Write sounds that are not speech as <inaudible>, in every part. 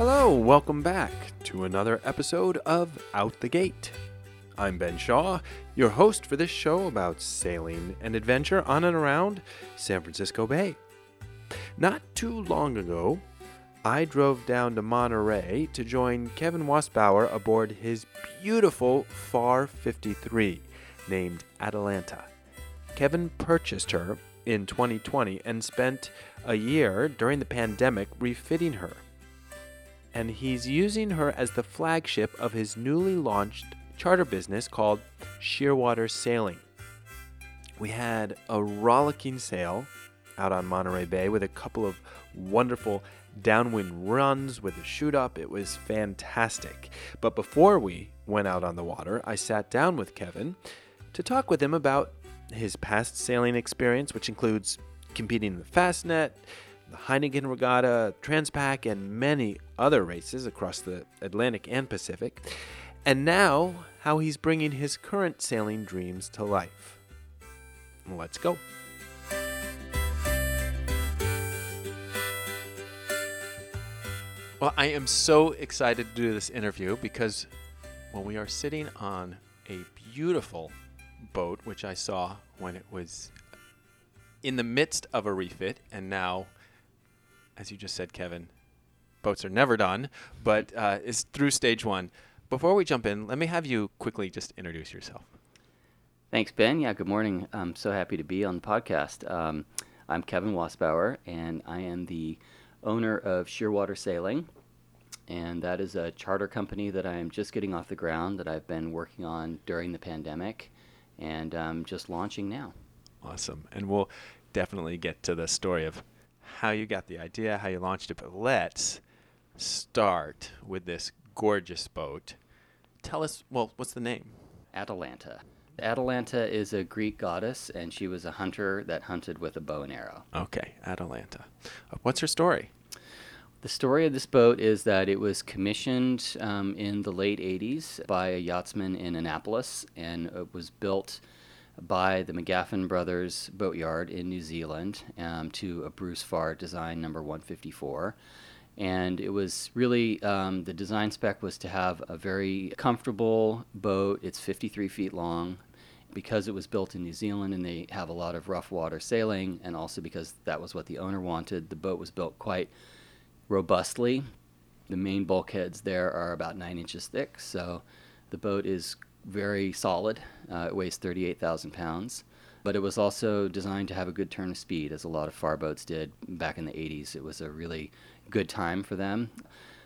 Hello, welcome back to another episode of Out the Gate. I'm Ben Shaw, your host for this show about sailing and adventure on and around San Francisco Bay. Not too long ago, I drove down to Monterey to join Kevin Wasbauer aboard his beautiful Farr 53 named Atalanta. Kevin purchased her in 2020 and spent a year during the pandemic refitting her. And he's using her as the flagship of his newly launched charter business called Shearwater Sailing. We had a rollicking sail out on Monterey Bay with a couple of wonderful downwind runs with a chute up. It was fantastic. But before we went out on the water, I sat down with Kevin to talk with him about his past sailing experience, which includes competing in the Fastnet, the Heineken Regatta, Transpac, and many other races across the Atlantic and Pacific, and now how he's bringing his current sailing dreams to life. Let's go. Well, I am so excited to do this interview because when we are sitting on a beautiful boat, which I saw when it was in the midst of a refit, and now, as you just said, Kevin, boats are never done, but uh, is through stage one. Before we jump in, let me have you quickly just introduce yourself. Thanks, Ben. Yeah, good morning. I'm so happy to be on the podcast. Um, I'm Kevin Wasbauer, and I am the owner of Shearwater Sailing. And that is a charter company that I am just getting off the ground that I've been working on during the pandemic and um, just launching now. Awesome. And we'll definitely get to the story of how you got the idea, how you launched it. But let's start with this gorgeous boat. Tell us, well, what's the name? Atalanta. Atalanta is a Greek goddess, and she was a hunter that hunted with a bow and arrow. Okay, Atalanta. What's her story? The story of this boat is that it was commissioned um, in the late 80s by a yachtsman in Annapolis, and it was built by the McGaffin Brothers Boatyard in New Zealand um, to a Bruce Farr design number 154. And it was really um, the design spec was to have a very comfortable boat. It's 53 feet long. Because it was built in New Zealand and they have a lot of rough water sailing, and also because that was what the owner wanted, the boat was built quite robustly. The main bulkheads there are about nine inches thick, so the boat is very solid. Uh, it weighs 38,000 pounds, but it was also designed to have a good turn of speed, as a lot of Farr boats did back in the 80s. It was a really good time for them.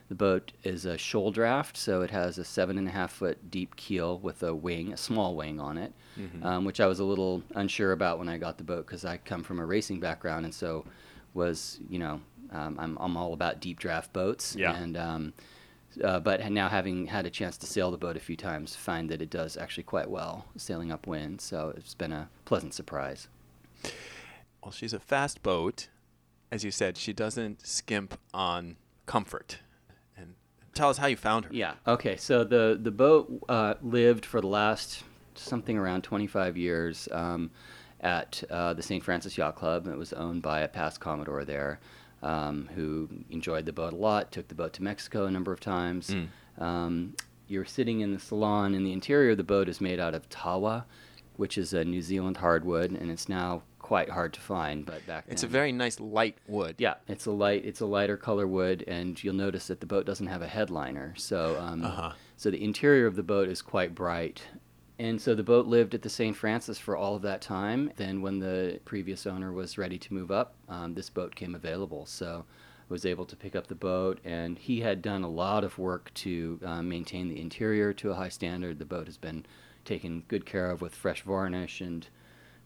The boat is a shoal draft, so it has a seven and a half foot deep keel with a wing, a small wing on it, um, which I was a little unsure about when I got the boat because I come from a racing background and so was, you know, um, I'm, I'm all about deep draft boats. Yeah. And, um, uh, but now having had a chance to sail the boat a few times, find that it does actually quite well sailing upwind. So it's been a pleasant surprise. Well, she's a fast boat. As you said, she doesn't skimp on comfort. And tell us how you found her. Yeah. Okay. So the the boat uh, lived for the last something around 25 years um, at uh, the St. Francis Yacht Club. It was owned by a past commodore there, um, who enjoyed the boat a lot. Took the boat to Mexico a number of times. Mm. Um, you're sitting in the salon, and the interior of the boat is made out of tawa, which is a New Zealand hardwood, and it's now quite hard to find. But back It's a very nice light wood. yeah, it's a light. It's a lighter color wood, and you'll notice that the boat doesn't have a headliner. So, um, Uh-huh. so the interior of the boat is quite bright. And so the boat lived at the St. Francis for all of that time. Then, when the previous owner was ready to move up, um, this boat came available. So, I was able to pick up the boat, and he had done a lot of work to uh, maintain the interior to a high standard. The boat has been taken good care of with fresh varnish and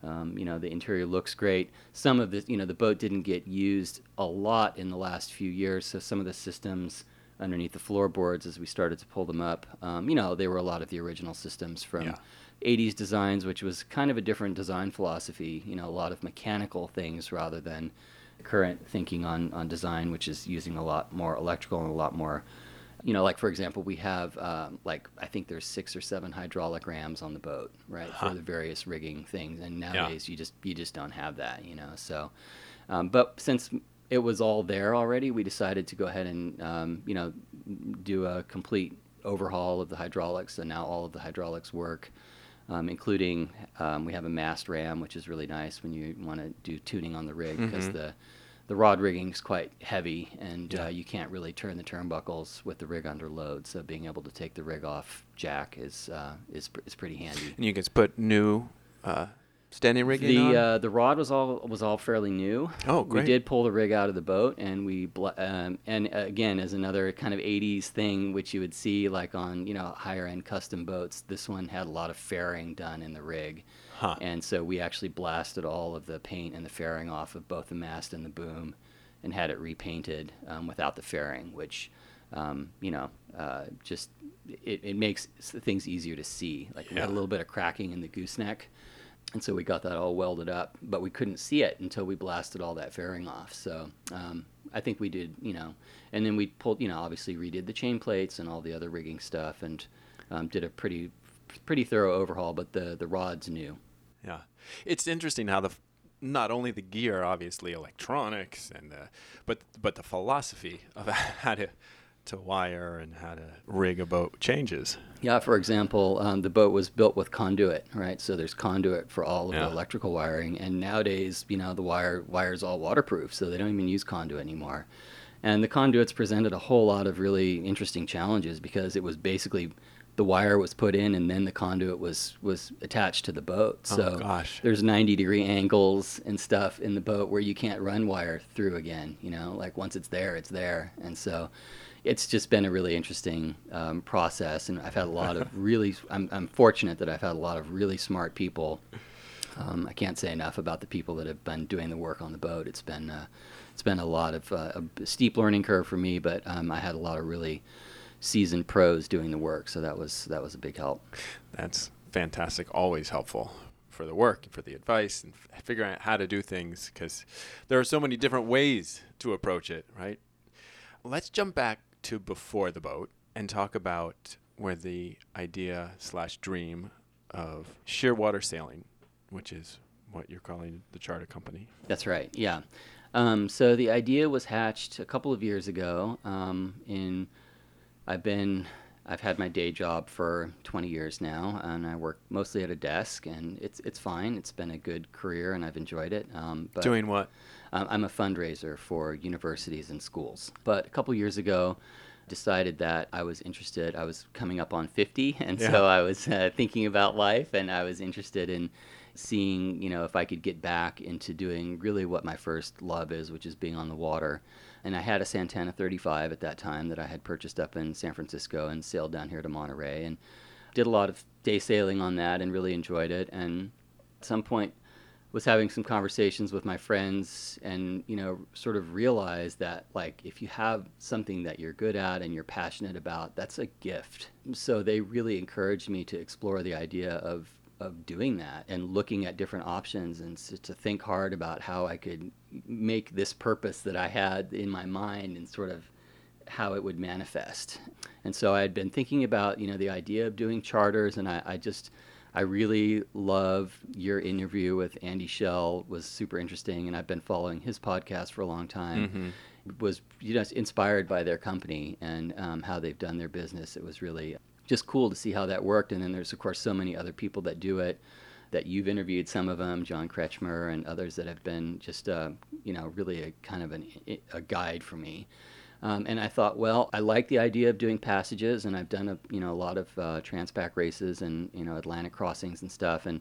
um, you know, the interior looks great. Some of the, you know, the boat didn't get used a lot in the last few years, so some of the systems underneath the floorboards, as we started to pull them up, um, you know, they were a lot of the original systems from Yeah. 80s designs, which was kind of a different design philosophy. You know, a lot of mechanical things rather than current thinking on on design, which is using a lot more electrical and a lot more you know, like for example, we have um, like I think there's six or seven hydraulic rams on the boat, right, Huh. for the various rigging things. And nowadays, you just you just don't have that, you know. So, um, but since it was all there already, we decided to go ahead and um, you know do a complete overhaul of the hydraulics. and now all of the hydraulics work, um, including um, we have a mast ram, which is really nice when you want to do tuning on the rig because Mhm. the the rod rigging is quite heavy and Yeah. uh, you can't really turn the turnbuckles with the rig under load. So being able to take the rig off jack is uh, is pr- is pretty handy. And you can put new uh, standing rigging The on? uh, the rod was all was all fairly new. Oh, great! We did pull the rig out of the boat, and we bl- um, and uh, again as another kind of '80s thing, which you would see like on you know higher end custom boats. This one had a lot of fairing done in the rig, Huh. and so we actually blasted all of the paint and the fairing off of both the mast and the boom, and had it repainted um, without the fairing, which. Um, you know, uh, just it, it makes things easier to see. Like we had a little bit of cracking in the gooseneck, and so we got that all welded up, but we couldn't see it until we blasted all that fairing off. So um, I think we did, you know, and then we pulled, you know, obviously redid the chain plates and all the other rigging stuff, and um, did a pretty, pretty thorough overhaul. But the the rods new. Yeah, it's interesting how the not only the gear, obviously electronics, and the, but but the philosophy of <laughs> how to to wire and how to rig a boat changes. Yeah, for example, um, the boat was built with conduit, right? So there's conduit for all of Yeah. the electrical wiring, and nowadays, you know, the wire wire's all waterproof, so they don't even use conduit anymore. And the conduits presented a whole lot of really interesting challenges because it was basically the wire was put in and then the conduit was was attached to the boat. Oh, So gosh. there's 90 degree angles and stuff in the boat where you can't run wire through again. You know, like once it's there, it's there, and so it's just been a really interesting um, process. And I've had a lot of <laughs> really, I'm, I'm fortunate that I've had a lot of really smart people. Um, I can't say enough about the people that have been doing the work on the boat. It's been uh, it's been a lot of uh, a steep learning curve for me, but um, I had a lot of really seasoned pros doing the work, so that was that was a big help. That's fantastic. Always helpful for the work and for the advice and f- figuring out how to do things because there are so many different ways to approach it, right? Let's jump back to before the boat and talk about where the idea slash dream of shearwater sailing, which is what you're calling the charter company. That's right. Yeah. Um, so the idea was hatched a couple of years ago. Um, in I've been I've had my day job for 20 years now, and I work mostly at a desk, and it's it's fine. It's been a good career, and I've enjoyed it. Um, but Doing what? Um, I'm a fundraiser for universities and schools. But a couple years ago, decided that I was interested. I was coming up on 50, <laughs> and Yeah. so I was uh, thinking about life, and I was interested in seeing, you know, if I could get back into doing really what my first love is, which is being on the water. And I had a Santana 35 at that time that I had purchased up in San Francisco and sailed down here to Monterey and did a lot of day sailing on that and really enjoyed it. And at some point, was having some conversations with my friends and you know sort of realized that like if you have something that you're good at and you're passionate about that's a gift so they really encouraged me to explore the idea of of doing that and looking at different options and to think hard about how I could make this purpose that I had in my mind and sort of how it would manifest. And so I had been thinking about, you know, the idea of doing charters, and I, I just, I really love your interview with Andy Schell was super interesting, and I've been following his podcast for a long time. Was you know inspired by their company and um, how they've done their business. It was really just cool to see how that worked. And then there's of course so many other people that do it that you've interviewed some of them, John Kretschmer and others that have been just, uh, you know, really a kind of an, a guide for me. Um, and I thought, well, I like the idea of doing passages, and I've done a you know a lot of uh, Transpac races and you know Atlantic crossings and stuff, and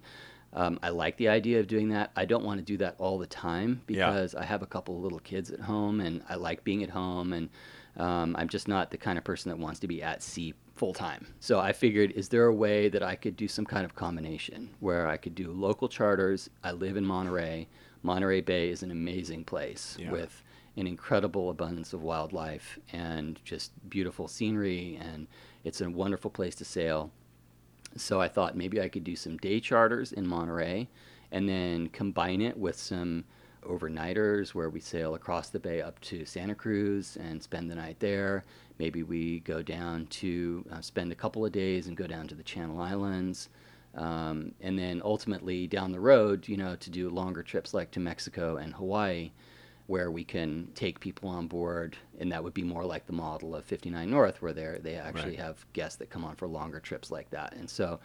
um, I like the idea of doing that. I don't want to do that all the time Yeah. because I have a couple of little kids at home, and I like being at home, and um, I'm just not the kind of person that wants to be at sea full time. So I figured, is there a way that I could do some kind of combination where I could do local charters? I live in Monterey. Monterey Bay is an amazing place Yeah. with an incredible abundance of wildlife and just beautiful scenery, and it's a wonderful place to sail. So I thought maybe I could do some day charters in Monterey and then combine it with some overnighters where we sail across the bay up to Santa Cruz and spend the night there. Maybe we go down to uh, spend a couple of days and go down to the Channel Islands. Um, and then ultimately down the road, you know, to do longer trips like to Mexico and Hawaii. Where we can take people on board, and that would be more like the model of 59 North, where they they actually Right. have guests that come on for longer trips like that. And so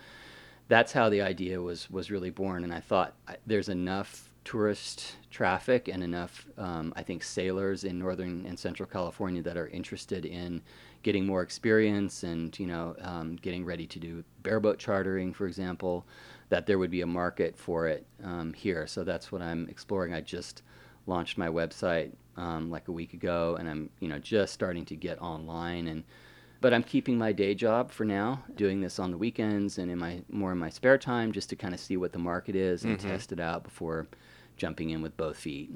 that's how the idea was was really born. And I thought I, there's enough tourist traffic and enough, um, I think, sailors in northern and central California that are interested in getting more experience and you know um, getting ready to do bareboat chartering, for example, that there would be a market for it um, here. So that's what I'm exploring. I just launched my website um, like a week ago, and I'm you know just starting to get online and but I'm keeping my day job for now, doing this on the weekends and in my more in my spare time, just to kind of see what the market is and Mhm. test it out before jumping in with both feet.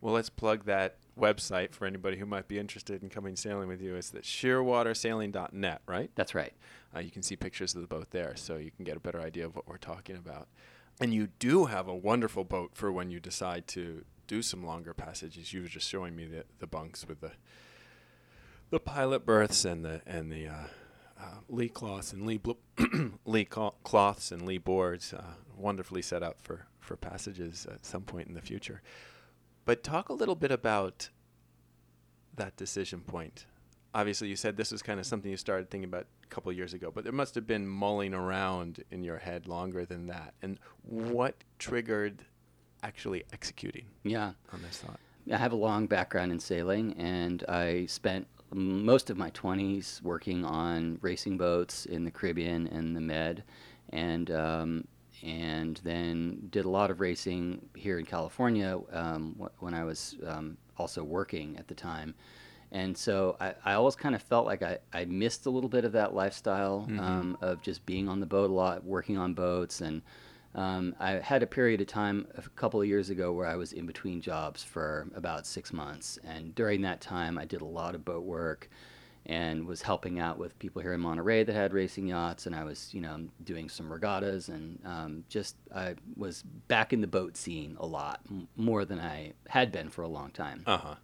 Well, let's plug that website for anybody who might be interested in coming sailing with you. It's the shearwatersailing.net, right? That's right. Uh, you can see pictures of the boat there, so you can get a better idea of what we're talking about. And you do have a wonderful boat for when you decide to do some longer passages. You were just showing me the, the bunks with the the pilot berths and the and the uh, uh, lee cloths and lee <clears throat> lee cloths and lee boards, uh, wonderfully set up for for passages at some point in the future. But talk a little bit about that decision point. Obviously, you said this was kind of something you started thinking about a couple years ago, but there must have been mulling around in your head longer than that. And what triggered actually executing Yeah. on this thought? I have a long background in sailing, and I spent most of my 20s working on racing boats in the Caribbean and the Med, and um, and then did a lot of racing here in California um, wh- when I was um, also working at the time. And so I, I always kind of felt like I, I missed a little bit of that lifestyle Mhm. um, of just being on the boat a lot, working on boats, and um, I had a period of time a couple of years ago where I was in between jobs for about six months. And during that time, I did a lot of boat work and was helping out with people here in Monterey that had racing yachts. And I was, you know, doing some regattas and um, just I was back in the boat scene a lot m- more than I had been for a long time. Uh huh.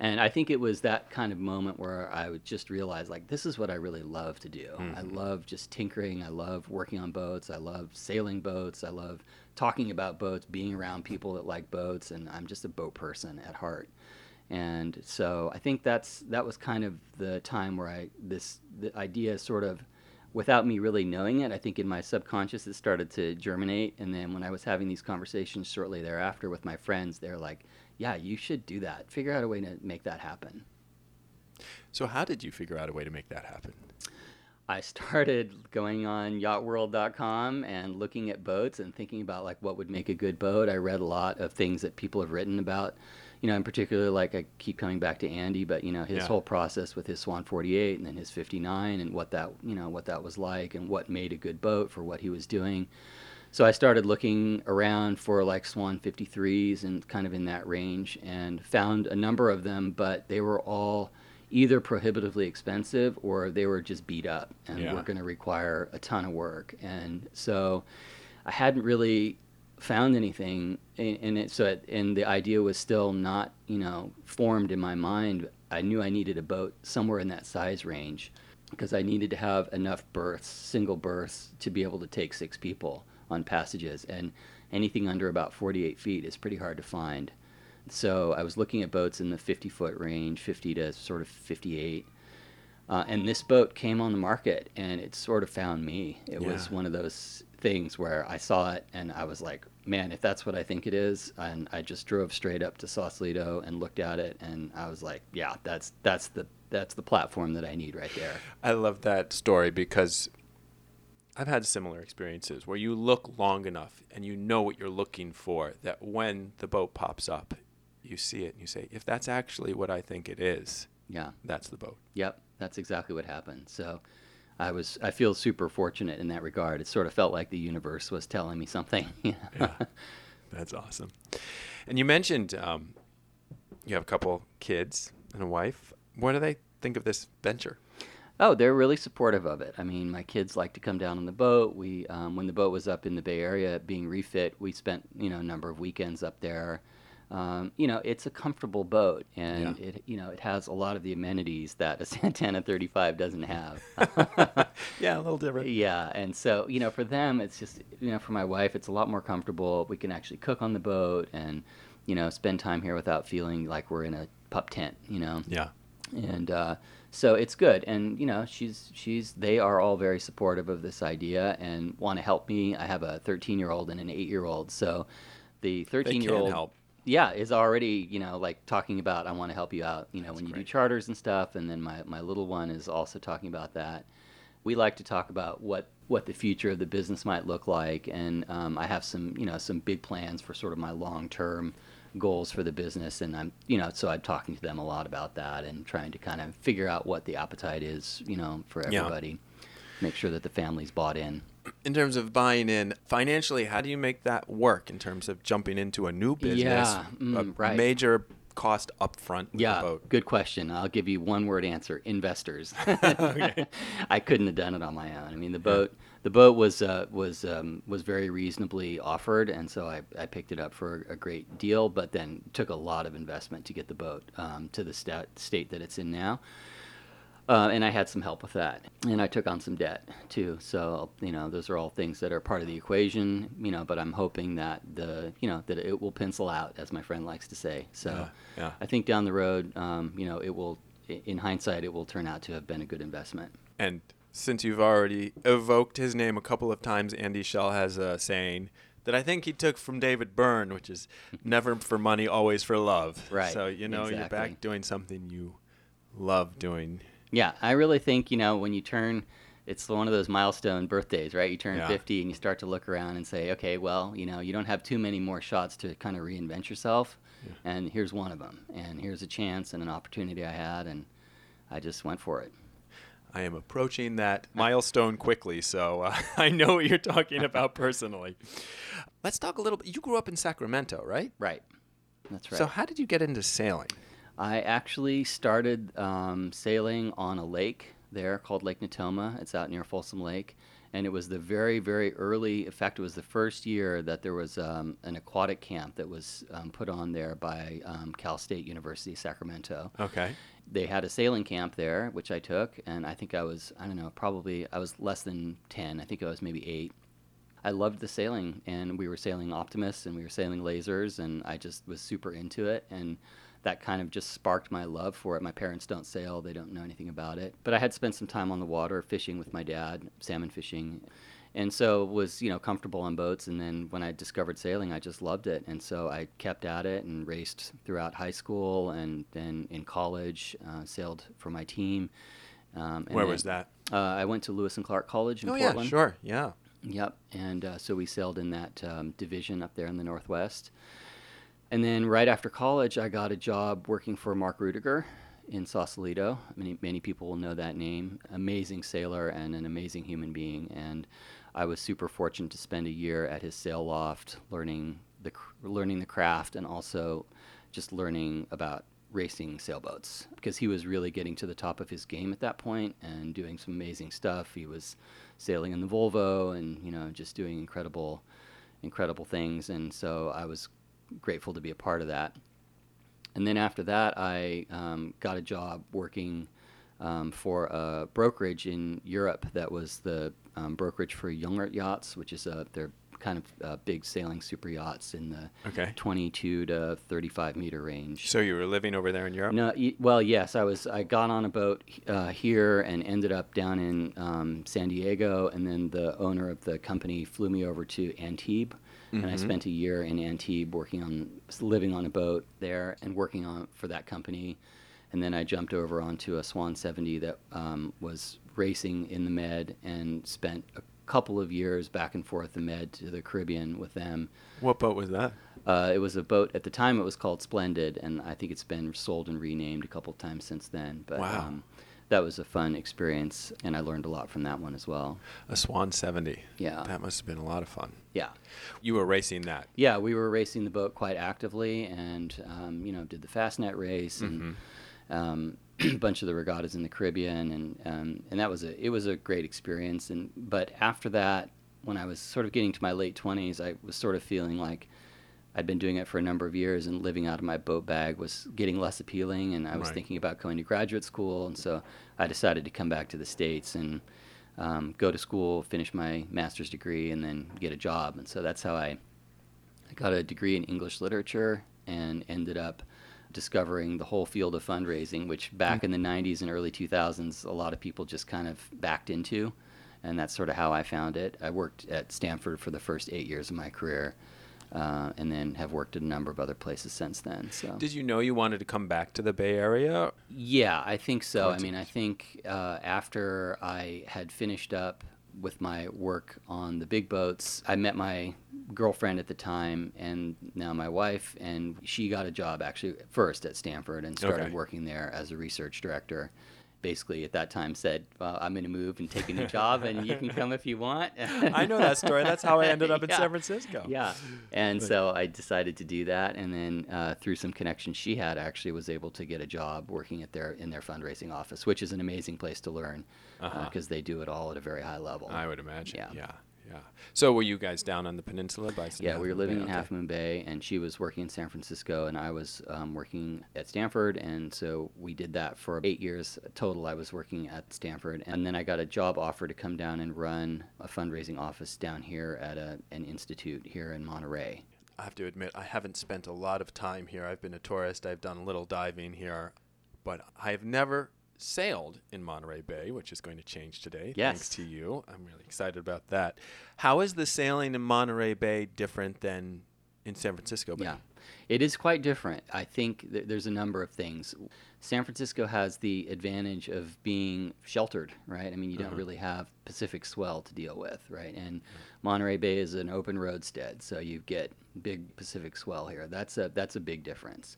And I think it was that kind of moment where I would just realize, like, this is what I really love to do. I Mhm. love just tinkering. I love working on boats. I love sailing boats. I love talking about boats, being around people that like boats. And I'm just a boat person at heart. And so I think that's that was kind of the time where I this the idea sort of without me really knowing it, I think in my subconscious it started to germinate. And then when I was having these conversations shortly thereafter with my friends, they're like, "Yeah, you should do that. Figure out a way to make that happen." So, how did you figure out a way to make that happen? I started going on yachtworld.com and looking at boats and thinking about like what would make a good boat. I read a lot of things that people have written about, you know, in particular like I keep coming back to Andy, but you know, his Yeah. whole process with his Swan 48 and then his 59 and what that, you know, what that was like and what made a good boat for what he was doing. So I started looking around for like Swan 53s and kind of in that range and found a number of them, but they were all either prohibitively expensive or they were just beat up and Yeah. were going to require a ton of work. And so I hadn't really found anything and, and it, so it, and the idea was still not, you know, formed in my mind. I knew I needed a boat somewhere in that size range because I needed to have enough berths, single berths to be able to take six people on passages and anything under about 48 feet is pretty hard to find. So I was looking at boats in the 50 foot range, 50 to sort of 58. Uh, and this boat came on the market and it sort of found me. It was one of those things where I saw it and I was like, man, if that's what I think it is, and I just drove straight up to Sausalito and looked at it and I was like, yeah, that's that's the that's the platform that I need right there. I love that story because I've had similar experiences where you look long enough and you know what you're looking for that when the boat pops up, you see it and you say, if that's actually what I think it is, Yeah. that's the boat. Yep, that's exactly what happened. So I was I feel super fortunate in that regard. It sort of felt like the universe was telling me something. <laughs> Yeah. That's awesome. And you mentioned um, you have a couple kids and a wife. What do they think of this venture? Oh, they're really supportive of it. I mean, my kids like to come down on the boat. We, um, when the boat was up in the Bay Area being refit, we spent you know a number of weekends up there. Um, you know, it's a comfortable boat, and Yeah. it you know it has a lot of the amenities that a <laughs> Santana 35 doesn't have. <laughs> yeah, a little different. Yeah, and so you know, for them, it's just you know, for my wife, it's a lot more comfortable. We can actually cook on the boat, and you know, spend time here without feeling like we're in a pup tent, you know. Yeah. And uh, so it's good. And you know, she's she's they are all very supportive of this idea and want to help me. I have a 13 year old and an 8 year old, so the 13 year old help. yeah is already you know like talking about i want to help you out you know when you do charters and stuff and then my, my little one is also talking about that we like to talk about what what the future of the business might look like and um, i have some you know some big plans for sort of my long term goals for the business and i'm you know so i'm talking to them a lot about that and trying to kind of figure out what the appetite is you know for everybody Yeah. make sure that the family's bought in In terms of buying in financially, how do you make that work in terms of jumping into a new business? Yeah, mm, a right. major cost up front Yeah, good question. I'll give you one word answer: investors. <laughs> <laughs> I couldn't have done it on my own. I mean, the boat the boat was uh, was um, was very reasonably offered, and so I, I picked it up for a great deal. But then took a lot of investment to get the boat um, to the stat, state that it's in now. Uh, and I had some help with that, and I took on some debt too. So you know, those are all things that are part of the equation. You know, but I'm hoping that the you know that it will pencil out, as my friend likes to say. So Yeah, yeah. I think down the road, um, you know, it will. In hindsight, it will turn out to have been a good investment. And since you've already evoked his name a couple of times, Andy Schell has a saying that I think he took from David Byrne, which is never for money, always for love. Right, So, you know, you're back doing something you love doing. Yeah, I really think you know when you turn, it's one of those milestone birthdays, right? You turn Yeah. 50 and you start to look around and say, okay, well, you know, you don't have too many more shots to kind of reinvent yourself, and here's one of them, and here's a chance and an opportunity I had, and I just went for it. I am approaching that milestone quickly, so uh, <laughs> I know what you're talking about personally. Let's talk a little bit. You grew up in Sacramento, right? Right. That's right. So, how did you get into sailing? I actually started um, sailing on a lake there called Lake Natoma. It's out near Folsom Lake. And it was the very, very early, in fact, it was the first year that there was um, an aquatic camp that was um, put on there by um, Cal State University, Sacramento. Okay. They had a sailing camp there, which I took. And I think I was, I don't know, probably, I was less than 10. I think I was maybe eight. I loved the sailing, and we were sailing Optimists and we were sailing lasers, and I just was super into it. And that kind of just sparked my love for it. My parents don't sail, they don't know anything about it. But I had spent some time on the water fishing with my dad, salmon fishing. And so was, you know, comfortable on boats and then when I discovered sailing, I just loved it. And so I kept at it and raced throughout high school and then in college, uh, sailed for my team. Um, Where then, was that? Uh, I went to Lewis and Clark College in oh, Portland. yeah, sure. Yeah. Yep. And uh, so we sailed in that um, division up there in the Northwest. And then right after college, I got a job working for Mark Rudiger in Sausalito. Many, many people will know that name. Amazing sailor and an amazing human being. And I was super fortunate to spend a year at his sail loft learning the, learning the craft and also just learning about racing sailboats because he was really getting to the top of his game at that point and doing some amazing stuff. He was sailing in the Volvo and you know just doing incredible incredible things and so I was grateful to be a part of that. And then after that, I um, got a job working um, for a brokerage in Europe that was the um, brokerage for Jongert yachts, which is a they're kind of uh, big sailing super yachts in the Okay. 22 to 35 meter range. So, you were living over there in Europe? No, well, yes, I was. I got on a boat uh, here and ended up down in um, San Diego, and then the owner of the company flew me over to Antibes, and I Mhm. spent a year in Antibes working on living on a boat there and working on for that company, and then I jumped over onto a Swan 70 that um, was racing in the Med and spent a couple of years back and forth the Med to the Caribbean with them. What boat was that? Uh, it was a boat at the time. It was called Splendid, and I think it's been sold and renamed a couple of times since then. But Wow. um, that was a fun experience, and I learned a lot from that one as well. A Swan 70. Yeah. That must have been a lot of fun. Yeah, You were racing that. yeah. We were racing the boat quite actively, and um, you know, did the Fastnet race and um, a <clears throat> bunch of the regattas in the Caribbean, and um, and that was a it was a great experience. And but after that, when I was sort of getting to my late twenties, I was sort of feeling like I'd been doing it for a number of years, and living out of my boat bag was getting less appealing. And I was Right. thinking about going to graduate school, and so I decided to come back to the states and um, go to school, finish my master's degree, and then get a job. And so that's how I I got a degree in English literature and ended up discovering the whole field of fundraising, which back in the 90s and early 2000s, a lot of people just kind of backed into. And that's sort of how I found it. I worked at Stanford for the first eight years of my career. Uh, and then have worked at a number of other places since then. So, Did you know you wanted to come back to the Bay Area? yeah, I think so. I mean, I think uh, after I had finished up with my work on the big boats, I met my girlfriend at the time and now my wife, and she got a job actually first at Stanford and started Okay. working there as a research director. Basically, at that time, said, well, "I'm going to move and take a new job, and you can come if you want." <laughs> I know that story. That's how I ended up in <laughs> Yeah. San Francisco. Yeah, and so I decided to do that, and then uh, through some connections she had, actually was able to get a job working at their in their fundraising office, which is an amazing place to learn because Uh-huh. they do it all at a very high level. I would imagine. Yeah. yeah, yeah. So were you guys down on the peninsula by? some yeah, Half we were Moon living Bay? in Okay. Half Moon Bay, and she was working in San Francisco, and I was um, working at Stanford, and so we did that for eight years total. I was working at Stanford, and then I got a job offer to come down and run a fundraising office down here at a, an institute here in Monterey. I have to admit, I haven't spent a lot of time here. I've been a tourist. I've done a little diving here, but I have never sailed in Monterey Bay, which is going to change today. Thanks to you. I'm really excited about that. How is the sailing in Monterey Bay different than in San Francisco Bay? Yeah, it is quite different. I think th- there's a number of things. San Francisco has the advantage of being sheltered, right? I mean, you don't Uh-huh. really have Pacific swell to deal with, right? And Monterey Bay is an open roadstead, so you get big Pacific swell here. That's a that's a big difference.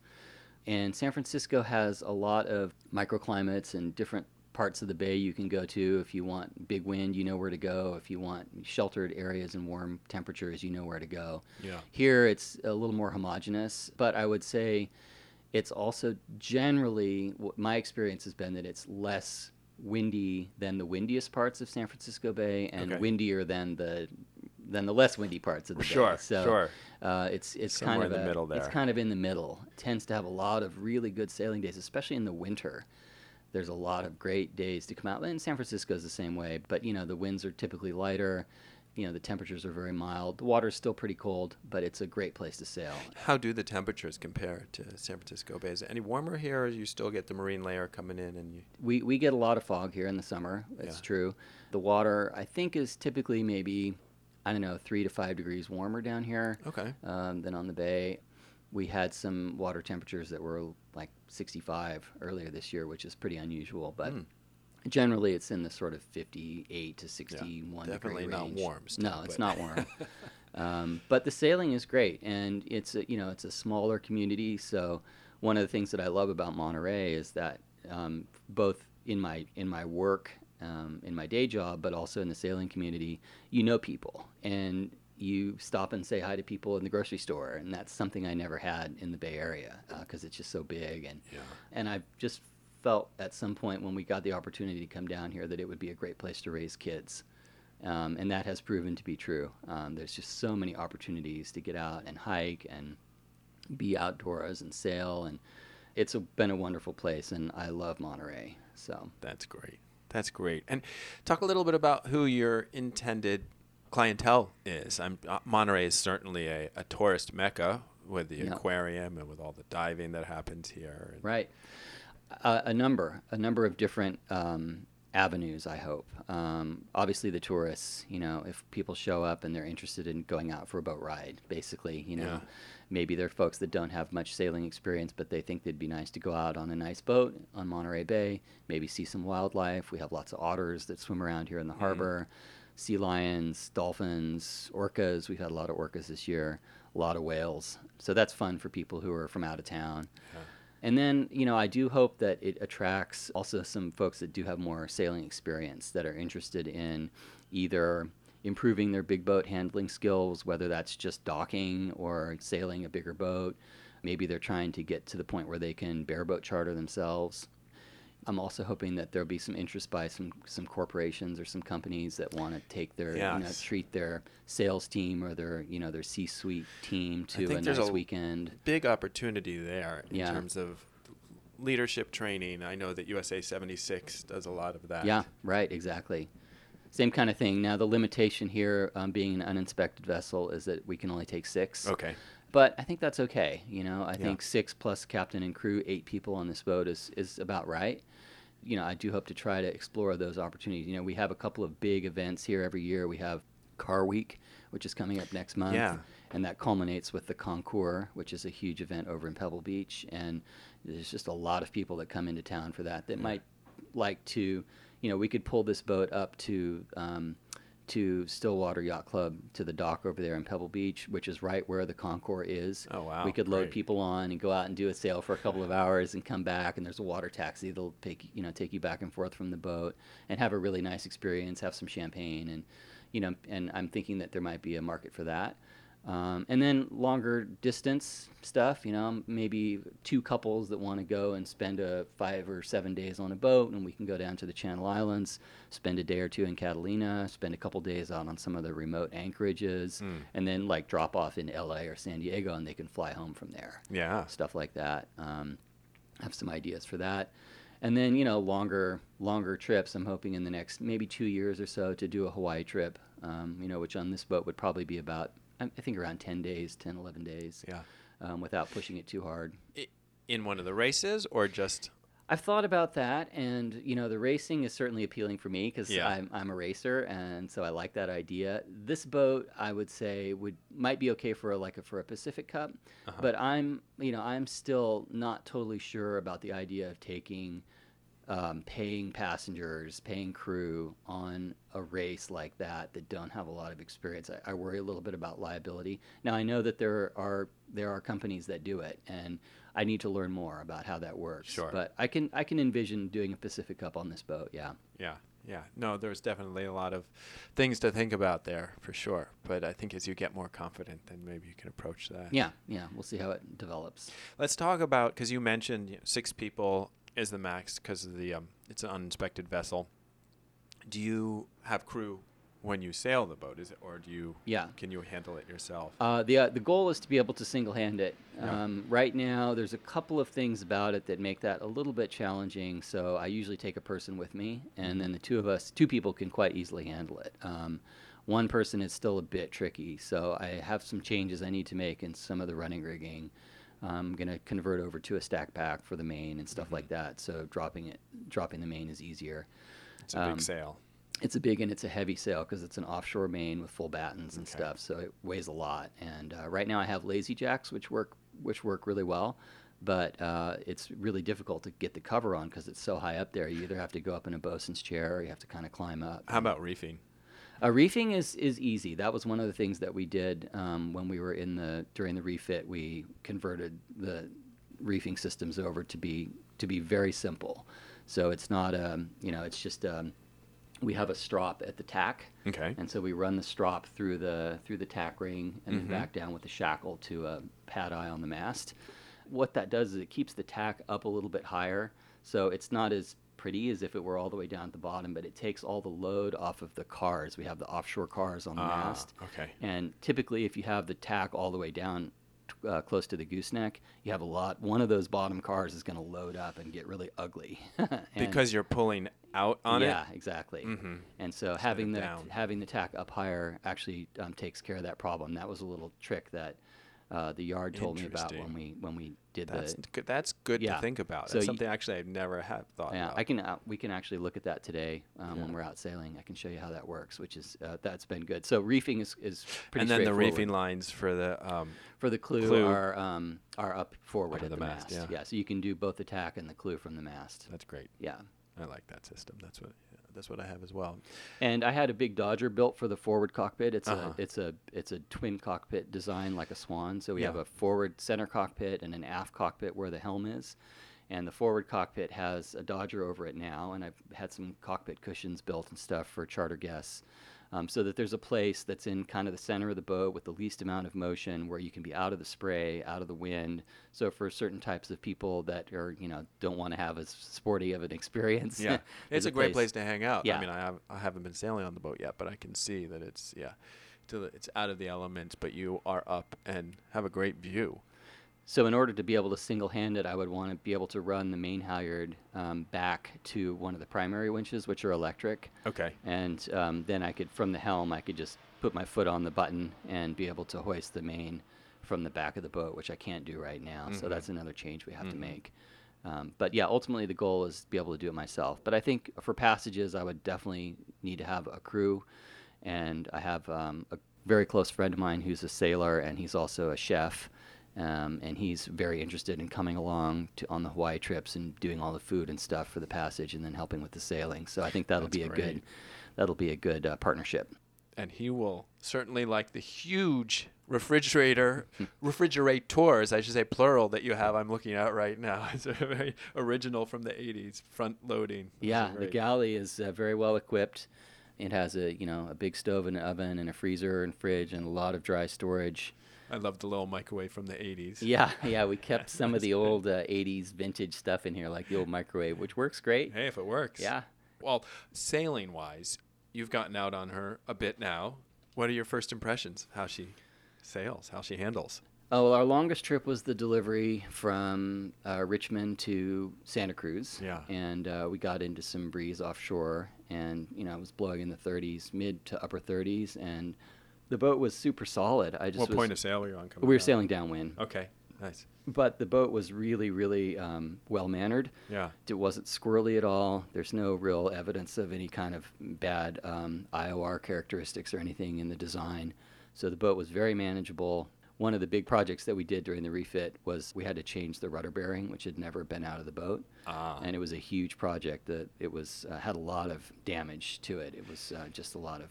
And San Francisco has a lot of microclimates and different parts of the bay you can go to. If you want big wind, you know where to go. If you want sheltered areas and warm temperatures, you know where to go. Yeah. Here it's a little more homogenous, but I would say it's also generally, my experience has been that it's less windy than the windiest parts of San Francisco Bay and Okay. windier than the than the less windy parts of the Sure, bay. So sure. uh, it's it's Somewhere kind of in the a- middle It's kind of in the middle. It tends to have a lot of really good sailing days, especially in the winter. There's a lot of great days to come out. And San Francisco is the same way, but you know the winds are typically lighter. You know the temperatures are very mild. The water's still pretty cold, but it's a great place to sail. How do the temperatures compare to San Francisco Bay? Is it any warmer here, or you still get the marine layer coming in and you? We we get a lot of fog here in the summer. It's Yeah. true. The water I think is typically maybe I don't know three to five degrees warmer down here Okay. um, than on the bay. We had some water temperatures that were like 65 earlier this year, which is pretty unusual. But Hmm. generally, it's in the sort of 58 to 61 definitely degree not range. warm still, no, it's not warm. <laughs> um, but the sailing is great, and it's a, you know it's a smaller community. So one of the things that I love about Monterey is that um, both in my in my work um, in my day job, but also in the sailing community, you know people and you stop and say hi to people in the grocery store, and that's something I never had in the Bay Area because it's just so big and Yeah. and I just felt at some point when we got the opportunity to come down here that it would be a great place to raise kids. Um, and that has proven to be true. Um, there's just so many opportunities to get out and hike and be outdoors and sail, and it's a, been a wonderful place. And I love Monterey. So That's great. That's great. And talk a little bit about who your intended clientele is. I'm, uh, Monterey is certainly a, a tourist mecca with the Yeah. aquarium and with all the diving that happens here. Right. A, a number, a number of different um, avenues. I hope. Um, obviously, the tourists. You know, if people show up and they're interested in going out for a boat ride, basically, you know, Yeah. maybe they're folks that don't have much sailing experience, but they think they'd be nice to go out on a nice boat on Monterey Bay, maybe see some wildlife. We have lots of otters that swim around here in the harbor. Sea lions, dolphins, orcas. We've had a lot of orcas this year. A lot of whales. So that's fun for people who are from out of town. And then, you know, I do hope that it attracts also some folks that do have more sailing experience that are interested in either improving their big boat handling skills, whether that's just docking or sailing a bigger boat. Maybe they're trying to get to the point where they can bareboat charter themselves. I'm also hoping that there'll be some interest by some some corporations or some companies that want to take their you know treat their sales team or their you know their C-suite team to a nice a weekend. big opportunity there in Yeah. terms of leadership training. I know that USA 76 does a lot of that. Yeah, right, exactly. Same kind of thing. Now, the limitation here, um, being an uninspected vessel, is that we can only take six. Okay. but I think that's okay. You know, I think six plus captain and crew, eight people on this boat is is about right. You know, I do hope to try to explore those opportunities. You know, we have a couple of big events here every year. We have Car Week, which is coming up next month. Yeah. And that culminates with the Concours, which is a huge event over in Pebble Beach. And there's just a lot of people that come into town for that that might like to, you know, we could pull this boat up to um, to Stillwater Yacht Club to the dock over there in Pebble Beach, which is right where the Concours is. Oh, wow. We could load Great. people on and go out and do a sail for a couple of hours and come back. And there's a water taxi that'll take you know take you back and forth from the boat and have a really nice experience. Have some champagne and you know and I'm thinking that there might be a market for that. Um, and then longer distance stuff, you know, maybe two couples that want to go and spend a five or seven days on a boat, and we can go down to the Channel Islands, spend a day or two in Catalina, spend a couple days out on some of the remote anchorages, and then like drop off in LA or San Diego, and they can fly home from there. Yeah. stuff like that. Um, have some ideas for that. And then you know longer longer trips. I'm hoping in the next maybe two years or so to do a Hawaii trip. Um, you know, which on this boat would probably be about I I think around 10 days, 10, 11 days. Yeah. Um, without pushing it too hard. In one of the races or just I've thought about that, and you know, the racing is certainly appealing for me because Yeah. I'm, I'm a racer, and so I like that idea. This boat, I would say, would might be okay for a, like a, for a Pacific Cup, Uh-huh. but I'm you know I'm still not totally sure about the idea of taking um, paying passengers, paying crew on a race like that that don't have a lot of experience. I, I worry a little bit about liability. Now I know that there are there are companies that do it, and I need to learn more about how that works. Sure. But I can I can envision doing a Pacific Cup on this boat. Yeah. Yeah, yeah. No, there's definitely a lot of things to think about there for sure. But I think as you get more confident, then maybe you can approach that. Yeah, yeah. We'll see how it develops. Let's talk about because you mentioned you know, six people is the max because of the um, it's an uninspected vessel. Do you have crew when you sail the boat? Is it or do you? Yeah. Can you handle it yourself? Uh, the uh, the goal is to be able to single hand it. Yeah. Um, right now, there's a couple of things about it that make that a little bit challenging. So I usually take a person with me, and then the two of us, two people, can quite easily handle it. Um, one person is still a bit tricky, so I have some changes I need to make in some of the running rigging. I'm going to convert over to a stack pack for the main and stuff like that. So dropping it, dropping the main is easier. it's a big um, sail. It's a big and it's a heavy sail because it's an offshore main with full battens and Okay. stuff, so it weighs a lot. And uh, right now I have lazy jacks, which work which work really well, but uh, it's really difficult to get the cover on because it's so high up there. You either have to go up in a bosun's chair or you have to kind of climb up. How about reefing? Uh, reefing is, is easy. That was one of the things that we did um, when we were in the during the refit. We converted the reefing systems over to be to be very simple. So it's not um, you know it's just um, we have a strop at the tack, Okay. and so we run the strop through the through the tack ring and Mhm. then back down with the shackle to a pad eye on the mast. What that does is it keeps the tack up a little bit higher, so it's not as pretty as if it were all the way down at the bottom, but it takes all the load off of the cars. We have the offshore cars on the Ah, mast, okay. and typically, if you have the tack all the way down uh, close to the gooseneck, you have a lot. One of those bottom cars is going to load up and get really ugly. <laughs> Because you're pulling out on it. yeah, exactly. Mhm. And so having the down. having the tack up higher actually um, takes care of that problem. That was a little trick that uh, the yard told me about when we when we did That's the. good. That's good Yeah. to think about. So That's you- something actually I've never have thought Yeah, about. I can. Uh, we can actually look at that today um, Yeah. when we're out sailing. I can show you how that works, which is uh, that's been good. So reefing is is pretty and then the reefing lines for the um, for the clew, clew. are um, are up forward at the the, mast, mast. yeah. so you can do both the tack and the clew from the mast. that's great. Yeah. I like that system. That's what that's what I have as well. And I had a big Dodger built for the forward cockpit. It's Uh-huh. a it's a it's a twin cockpit design like a swan. So we have a forward center cockpit and an aft cockpit where the helm is. And the forward cockpit has a Dodger over it now, and I've had some cockpit cushions built and stuff for charter guests, um, so that there's a place that's in kind of the center of the boat with the least amount of motion, where you can be out of the spray, out of the wind. So for certain types of people that are you know don't want to have as sporty of an <laughs> experience, Yeah, <laughs> it's a great place to hang out. I Yeah. mean, I have I haven't been sailing on the boat yet, but I can see that it's yeah, to the, it's out of the elements, but you are up and have a great view. So in order to be able to single hand it, I would want to be able to run the main halyard um, back to one of the primary winches, which are electric. Okay. And um, then I could, from the helm, I could just put my foot on the button and be able to hoist the main from the back of the boat, which I can't do right now. So Mhm. that's another change we have to Mhm. make. Um, but yeah, ultimately the goal is to be able to do it myself. But I think for passages, I would definitely need to have a crew, and I have um, a very close friend of mine who's a sailor and he's also a chef. Um, and he's very interested in coming along to, on the Hawaii trips and doing all the food and stuff for the passage, and then helping with the sailing. So I think that'll That's be a great. good, that'll be a good uh, partnership. and he will certainly like the huge refrigerator <laughs> refrigerators i should say plural that you have i'm looking at right now <laughs> it's a very original from the 80s front loading Yeah, the galley is uh, very well equipped. It has a you know a big stove and an oven and a freezer and fridge and a lot of dry storage. I love the little microwave from the 80s Yeah, yeah, we kept <laughs> some of the old uh, '80s vintage stuff in here, like the old microwave, which works great. hey if it works Yeah. well sailing wise you've gotten out on her a bit now what are your first impressions how she sails how she handles Oh, well, our longest trip was the delivery from uh, Richmond to Santa Cruz. Yeah. And uh, we got into some breeze offshore, and you know it was blowing in the 30s, mid to upper 30s, and the boat was super solid. I just what was, point of sail were you on coming we were down? sailing downwind. okay nice but the boat was really, really um, well mannered. yeah It wasn't squirrely at all. There's no real evidence of any kind of bad um, IOR characteristics or anything in the design. So the boat was very manageable. One of the big projects that we did during the refit was we had to change the rudder bearing, which had never been out of the boat, ah and it was a huge project. That it was uh, had a lot of damage to it. It was uh, just a lot of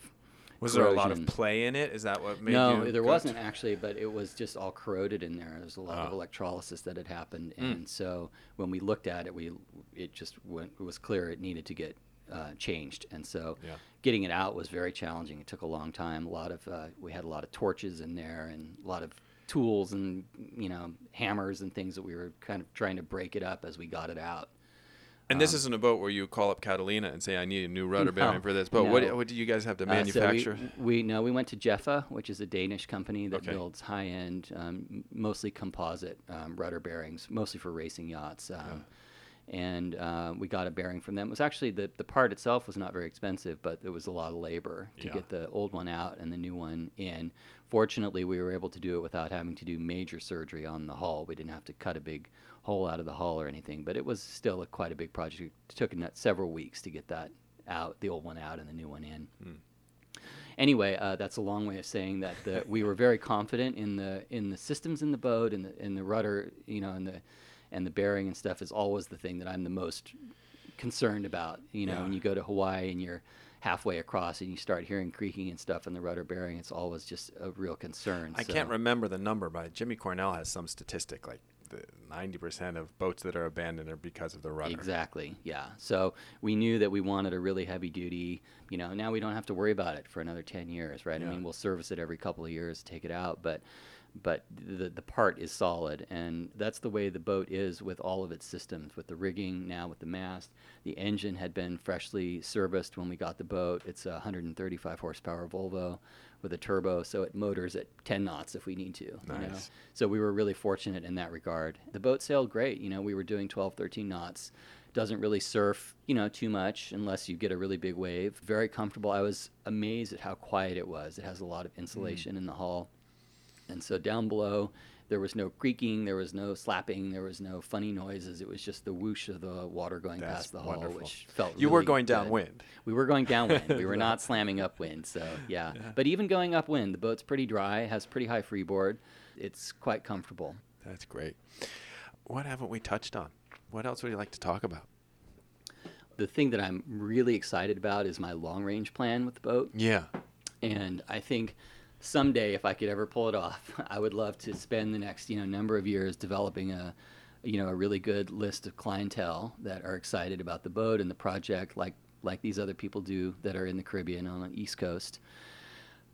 was there a lot of play in it is that what made no, there wasn't actually, but it was just all corroded in there. There was a lot of Ah. electrolysis that had happened, Mm. and so when we looked at it, we it just went, it was clear it needed to get uh, changed, and so Yeah. getting it out was very challenging. It took a long time. A lot of uh, we had a lot of torches in there and a lot of tools and you know hammers and things that we were kind of trying to break it up as we got it out. And this Um, isn't a boat where you call up Catalina and say, "I need a new rudder No, bearing for this boat." What, no. what do you guys have to Uh, so we- manufacture? we, no, we went to Jefa, which is a Danish company that Okay. builds high-end, um, mostly composite um, rudder bearings, mostly for racing yachts. Um, And uh, we got a bearing from them. It was actually the the part itself was not very expensive, but there was a lot of labor to Yeah. get the old one out and the new one in. Fortunately, we were able to do it without having to do major surgery on the hull. We didn't have to cut a big hole out of the hull or anything, but it was still a, quite a big project. It took several weeks to get that out, the old one out and the new one in. Mm. Anyway, uh, that's a long way of saying that the, we were very confident in the in the systems in the boat and the in the rudder, you know, and the and the bearing and stuff is always the thing that I'm the most concerned about. You know, Yeah. when you go to Hawaii and you're halfway across and you start hearing creaking and stuff in the rudder bearing, it's always just a real concern. I So- can't remember the number, but Jimmy Cornell has some statistic like 90% of boats that are abandoned are because of the rudder. Exactly. Yeah. So we knew that we wanted a really heavy duty. You know, now we don't have to worry about it for another ten years, right? Yeah. I mean, we'll service it every couple of years, take it out, but but the the part is solid, and that's the way the boat is with all of its systems, with the rigging now, with the mast. The engine had been freshly serviced when we got the boat. It's a 135 horsepower Volvo with a turbo, so it motors at 10 knots if we need to. You know? Nice. So we were really fortunate in that regard. The boat sailed great. You know, we were doing 12, 13 knots. Doesn't really surf, you know, too much unless you get a really big wave. Very comfortable. I was amazed at how quiet it was. It has a lot of mm. insulation in the hull. And so down below, there was no creaking, there was no slapping, there was no funny noises. It was just the whoosh of the water going That's past the wonderful. hull, which felt You were really going good. downwind. We were going downwind. we were <laughs> not slamming upwind. So yeah. Yeah. But even going upwind, the boat's pretty dry, has pretty high freeboard. It's quite comfortable. That's great. What haven't we touched on? What else would you like to talk about? The thing that I'm really excited about is my long range plan with the boat. Yeah. And I think someday, if I could ever pull it off, <laughs> I would love to spend the next you know number of years developing a you know a really good list of clientele that are excited about the boat and the project, like like these other people do that are in the Caribbean on the East Coast.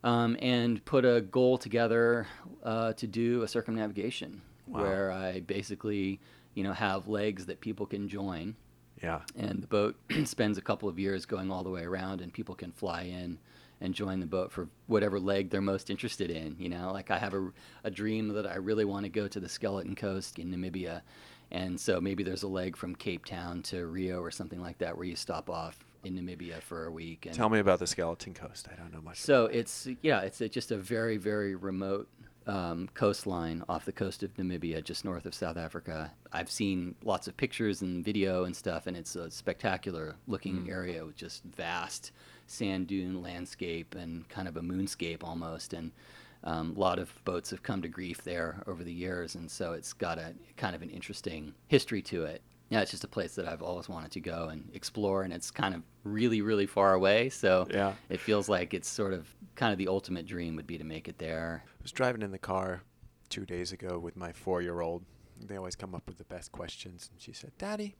Um, and put a goal together uh, to do a circumnavigation Wow. where I basically, you know, have legs that people can join Yeah. and the boat <clears throat> spends a couple of years going all the way around and people can fly in and join the boat for whatever leg they're most interested in you know like i have a, a dream that i really want to go to the skeleton coast in namibia and so maybe there's a leg from cape town to rio or something like that where you stop off in namibia for a week and Tell me about the Skeleton Coast. I don't know much. so it's yeah, it's a, just a very very remote um, coastline off the coast of Namibia, just north of South Africa. I've seen lots of pictures and video and stuff, and it's a spectacular looking area with just vast sand dune landscape and kind of a moonscape almost. And um, a lot of boats have come to grief there over the years, and so it's got a kind of an interesting history to it. Yeah, it's just a place that I've always wanted to go and explore, and it's kind of really, really far away. So Yeah. it feels like it's sort of kind of the ultimate dream would be to make it there. I was driving in the car two days ago with my four year old. They always come up with the best questions. And she said, Daddy,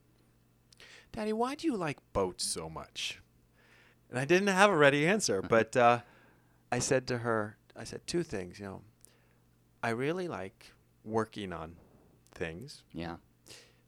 Daddy, why do you like boats so much? And I didn't have a ready answer, but uh, I said to her, I said two things. You know, I really like working on things, Yeah,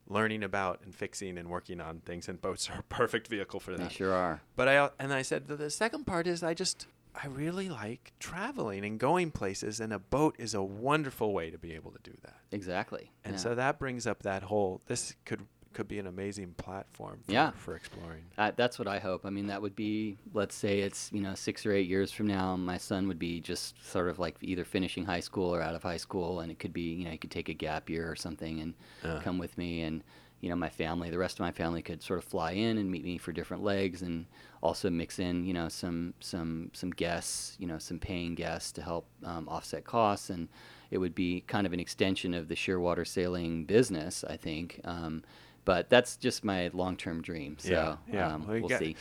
learning about and fixing and working on things, and boats are a perfect vehicle for that. they sure are. But I and I said the, the second part is I just I really like traveling and going places, and a boat is a wonderful way to be able to do that. Exactly. And yeah. so that brings up that whole. This could could be an amazing platform. For, Yeah. for exploring. Uh, that's what I hope. I mean, that would be, let's say it's, you know, six or eight years from now, my son would be just sort of like either finishing high school or out of high school. And it could be, you know, he could take a gap year or something and Yeah. come with me. And, you know, my family, the rest of my family could sort of fly in and meet me for different legs and also mix in, you know, some, some, some guests, you know, some paying guests to help um, offset costs. And it would be kind of an extension of the shearwater sailing business, I think. Um, but that's just my long-term dream. So Yeah, yeah. um, Well, we'll see.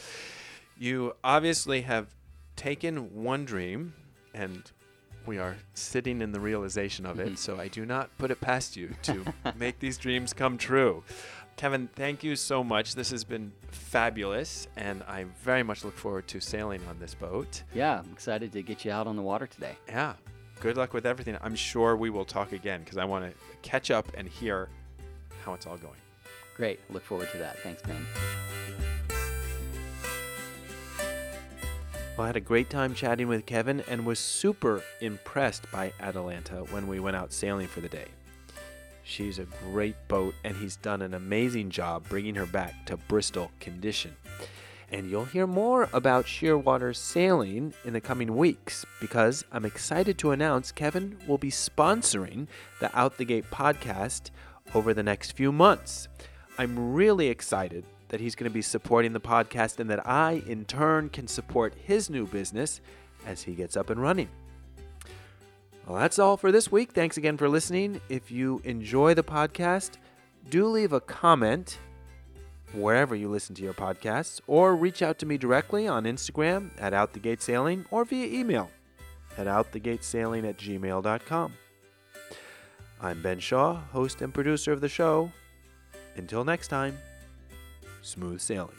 You obviously have taken one dream, and we are sitting in the realization of it. Mhm. So I do not put it past you to <laughs> make these dreams come true. Kevin, thank you so much. This has been fabulous, and I very much look forward to sailing on this boat. Yeah, I'm excited to get you out on the water today. Yeah. Good luck with everything. I'm sure we will talk again because I want to catch up and hear how it's all going. Great. Look forward to that. Thanks, Ben. Well, I had a great time chatting with Kevin and was super impressed by Atalanta when we went out sailing for the day. She's a great boat, and he's done an amazing job bringing her back to Bristol condition. And you'll hear more about Shearwater sailing in the coming weeks because I'm excited to announce Kevin will be sponsoring the Out the Gate podcast over the next few months. I'm really excited that he's going to be supporting the podcast and that I, in turn, can support his new business as he gets up and running. Well, that's all for this week. Thanks again for listening. If you enjoy the podcast, do leave a comment wherever you listen to your podcasts or reach out to me directly on Instagram at OutTheGateSailing or via email at OutTheGateSailing at gmail.com. I'm Ben Shaw, host and producer of the show. Until next time, smooth sailing.